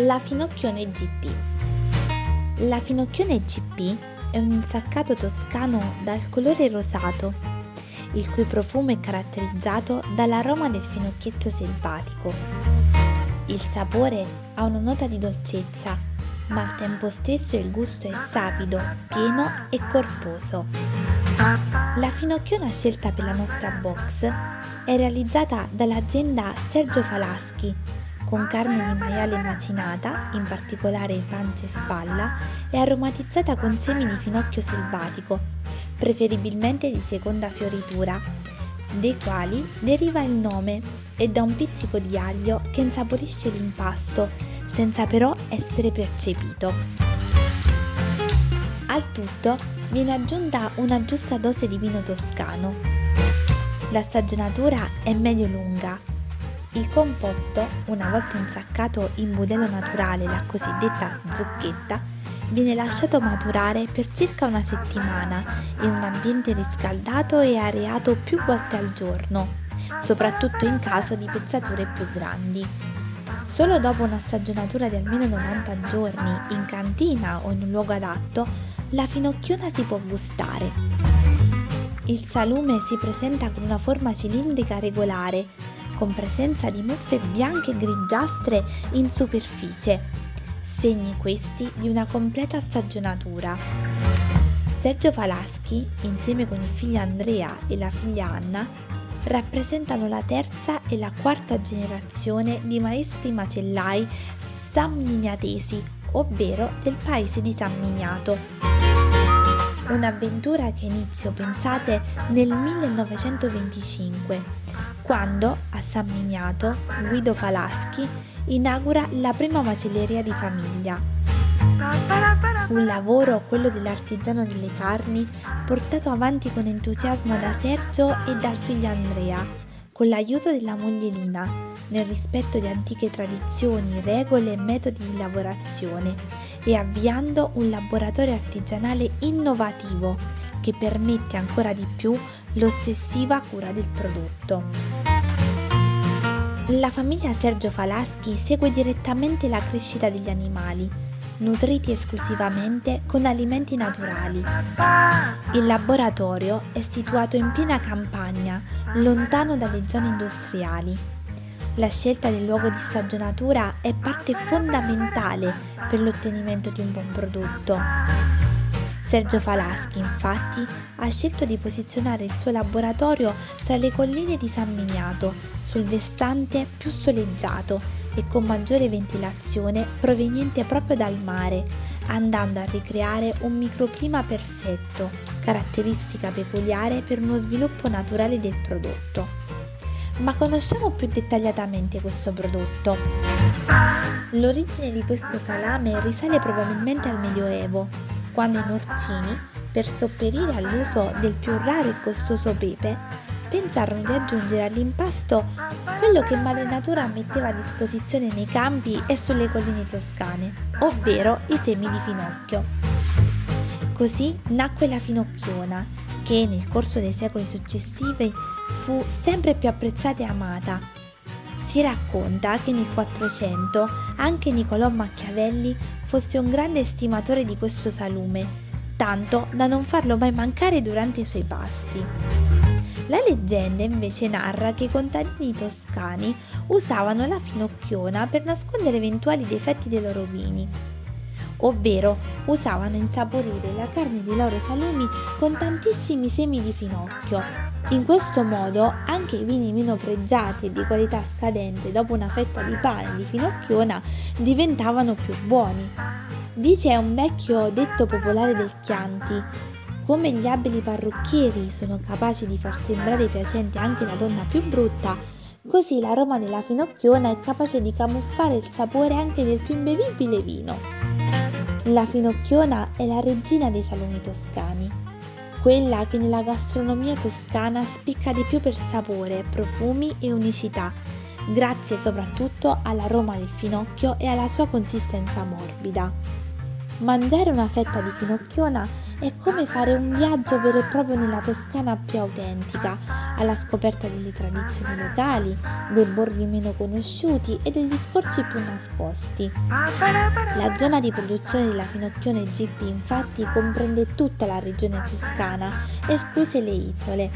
La finocchione GP. La finocchione GP è un insaccato toscano dal colore rosato, il cui profumo è caratterizzato dall'aroma del finocchietto selvatico. Il sapore ha una nota di dolcezza, ma al tempo stesso il gusto è sapido, pieno e corposo. La finocchiona scelta per la nostra box è realizzata dall'azienda Sergio Falaschi con carne di maiale macinata, in particolare pancia e spalla, e aromatizzata con semi di finocchio selvatico, preferibilmente di seconda fioritura, dei quali deriva il nome e da un pizzico di aglio che insaporisce l'impasto, senza però essere percepito. Al tutto viene aggiunta una giusta dose di vino toscano. La stagionatura è medio-lunga il composto, una volta insaccato in budello naturale, la cosiddetta zucchetta, viene lasciato maturare per circa una settimana in un ambiente riscaldato e areato più volte al giorno, soprattutto in caso di pezzature più grandi. Solo dopo una stagionatura di almeno 90 giorni in cantina o in un luogo adatto, la finocchiona si può gustare. Il salume si presenta con una forma cilindrica regolare, con presenza di muffe bianche e grigiastre in superficie, segni questi di una completa stagionatura. Sergio Falaschi, insieme con il figlio Andrea e la figlia Anna, rappresentano la terza e la quarta generazione di maestri macellai samminiatesi, ovvero del paese di San Miniato. Un'avventura che inizio, pensate, nel 1925 quando a San Miniato Guido Falaschi inaugura la prima macelleria di famiglia. Un lavoro, quello dell'artigiano delle carni, portato avanti con entusiasmo da Sergio e dal figlio Andrea, con l'aiuto della moglie Lina, nel rispetto di antiche tradizioni, regole e metodi di lavorazione e avviando un laboratorio artigianale innovativo che permette ancora di più l'ossessiva cura del prodotto. La famiglia Sergio Falaschi segue direttamente la crescita degli animali, nutriti esclusivamente con alimenti naturali. Il laboratorio è situato in piena campagna, lontano dalle zone industriali. La scelta del luogo di stagionatura è parte fondamentale per l'ottenimento di un buon prodotto. Sergio Falaschi, infatti, ha scelto di posizionare il suo laboratorio tra le colline di San Miniato, sul versante più soleggiato e con maggiore ventilazione proveniente proprio dal mare, andando a ricreare un microclima perfetto, caratteristica peculiare per uno sviluppo naturale del prodotto. Ma conosciamo più dettagliatamente questo prodotto. L'origine di questo salame risale probabilmente al Medioevo, quando i Norcini, per sopperire all'uso del più raro e costoso pepe, pensarono di aggiungere all'impasto quello che Madre Natura metteva a disposizione nei campi e sulle colline toscane, ovvero i semi di finocchio. Così nacque la finocchiona, che nel corso dei secoli successivi fu sempre più apprezzata e amata. Si racconta che nel 400 anche Niccolò Machiavelli fosse un grande estimatore di questo salume, tanto da non farlo mai mancare durante i suoi pasti. La leggenda invece narra che i contadini toscani usavano la finocchiona per nascondere eventuali difetti dei loro vini, ovvero usavano insaporire la carne dei loro salumi con tantissimi semi di finocchio. In questo modo anche i vini meno pregiati e di qualità scadente dopo una fetta di pane di finocchiona diventavano più buoni. Dice un vecchio detto popolare del Chianti, come gli abili parrucchieri sono capaci di far sembrare piacente anche la donna più brutta, così l'aroma della finocchiona è capace di camuffare il sapore anche del più imbevibile vino. La finocchiona è la regina dei salumi toscani quella che nella gastronomia toscana spicca di più per sapore, profumi e unicità, grazie soprattutto all'aroma del finocchio e alla sua consistenza morbida. Mangiare una fetta di finocchiona è come fare un viaggio vero e proprio nella Toscana più autentica, alla scoperta delle tradizioni locali, dei borghi meno conosciuti e degli scorci più nascosti. La zona di produzione della Finocchione GP infatti comprende tutta la regione toscana, escluse le isole.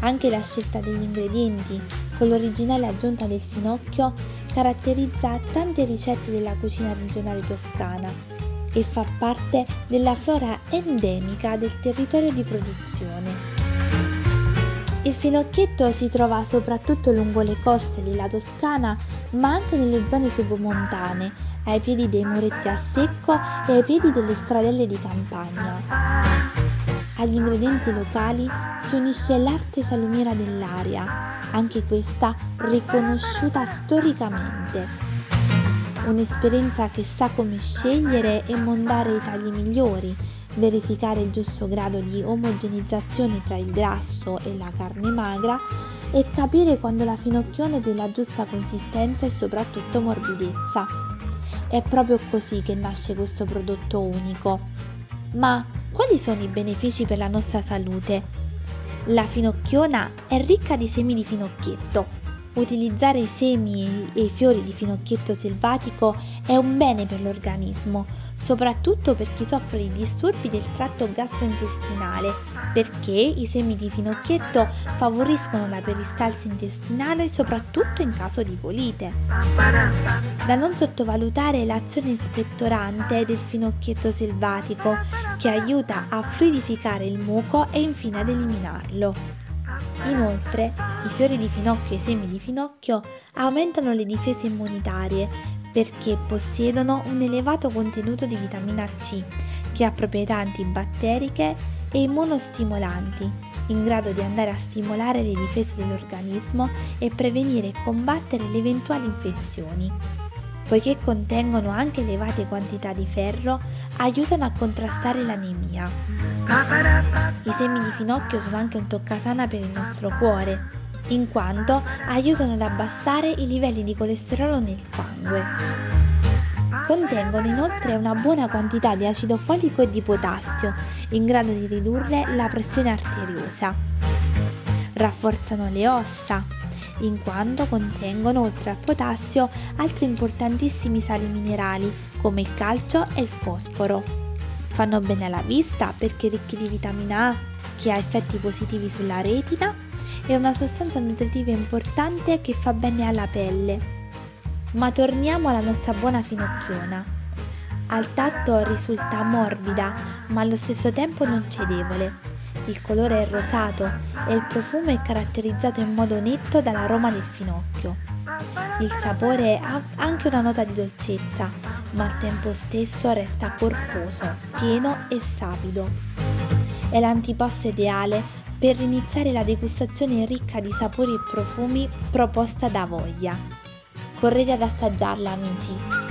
Anche la scelta degli ingredienti, con l'originale aggiunta del finocchio, caratterizza tante ricette della cucina regionale toscana e fa parte della flora endemica del territorio di produzione. Il finocchietto si trova soprattutto lungo le coste della Toscana, ma anche nelle zone submontane, ai piedi dei muretti a secco e ai piedi delle stradelle di campagna. Agli ingredienti locali si unisce l'arte salumiera dell'aria, anche questa riconosciuta storicamente un'esperienza che sa come scegliere e mondare i tagli migliori, verificare il giusto grado di omogenizzazione tra il grasso e la carne magra e capire quando la finocchione è della giusta consistenza e soprattutto morbidezza. È proprio così che nasce questo prodotto unico. Ma quali sono i benefici per la nostra salute? La finocchiona è ricca di semi di finocchietto, Utilizzare semi e fiori di finocchietto selvatico è un bene per l'organismo, soprattutto per chi soffre di disturbi del tratto gastrointestinale, perché i semi di finocchietto favoriscono la peristalsi intestinale soprattutto in caso di colite. Da non sottovalutare l'azione spettorante del finocchietto selvatico che aiuta a fluidificare il muco e infine ad eliminarlo. Inoltre, i fiori di finocchio e i semi di finocchio aumentano le difese immunitarie perché possiedono un elevato contenuto di vitamina C che ha proprietà antibatteriche e immunostimolanti, in grado di andare a stimolare le difese dell'organismo e prevenire e combattere le eventuali infezioni. Poiché contengono anche elevate quantità di ferro, aiutano a contrastare l'anemia. I semi di finocchio sono anche un toccasana per il nostro cuore, in quanto aiutano ad abbassare i livelli di colesterolo nel sangue. Contengono inoltre una buona quantità di acido folico e di potassio, in grado di ridurre la pressione arteriosa. Rafforzano le ossa, in quanto contengono oltre al potassio altri importantissimi sali minerali come il calcio e il fosforo. Fanno bene alla vista perché ricchi di vitamina A che ha effetti positivi sulla retina e una sostanza nutritiva importante che fa bene alla pelle. Ma torniamo alla nostra buona finocchiona. Al tatto risulta morbida, ma allo stesso tempo non cedevole. Il colore è rosato e il profumo è caratterizzato in modo netto dall'aroma del finocchio. Il sapore ha anche una nota di dolcezza, ma al tempo stesso resta corposo, pieno e sapido. È l'antipasto ideale per iniziare la degustazione ricca di sapori e profumi proposta da Voglia. Correte ad assaggiarla amici!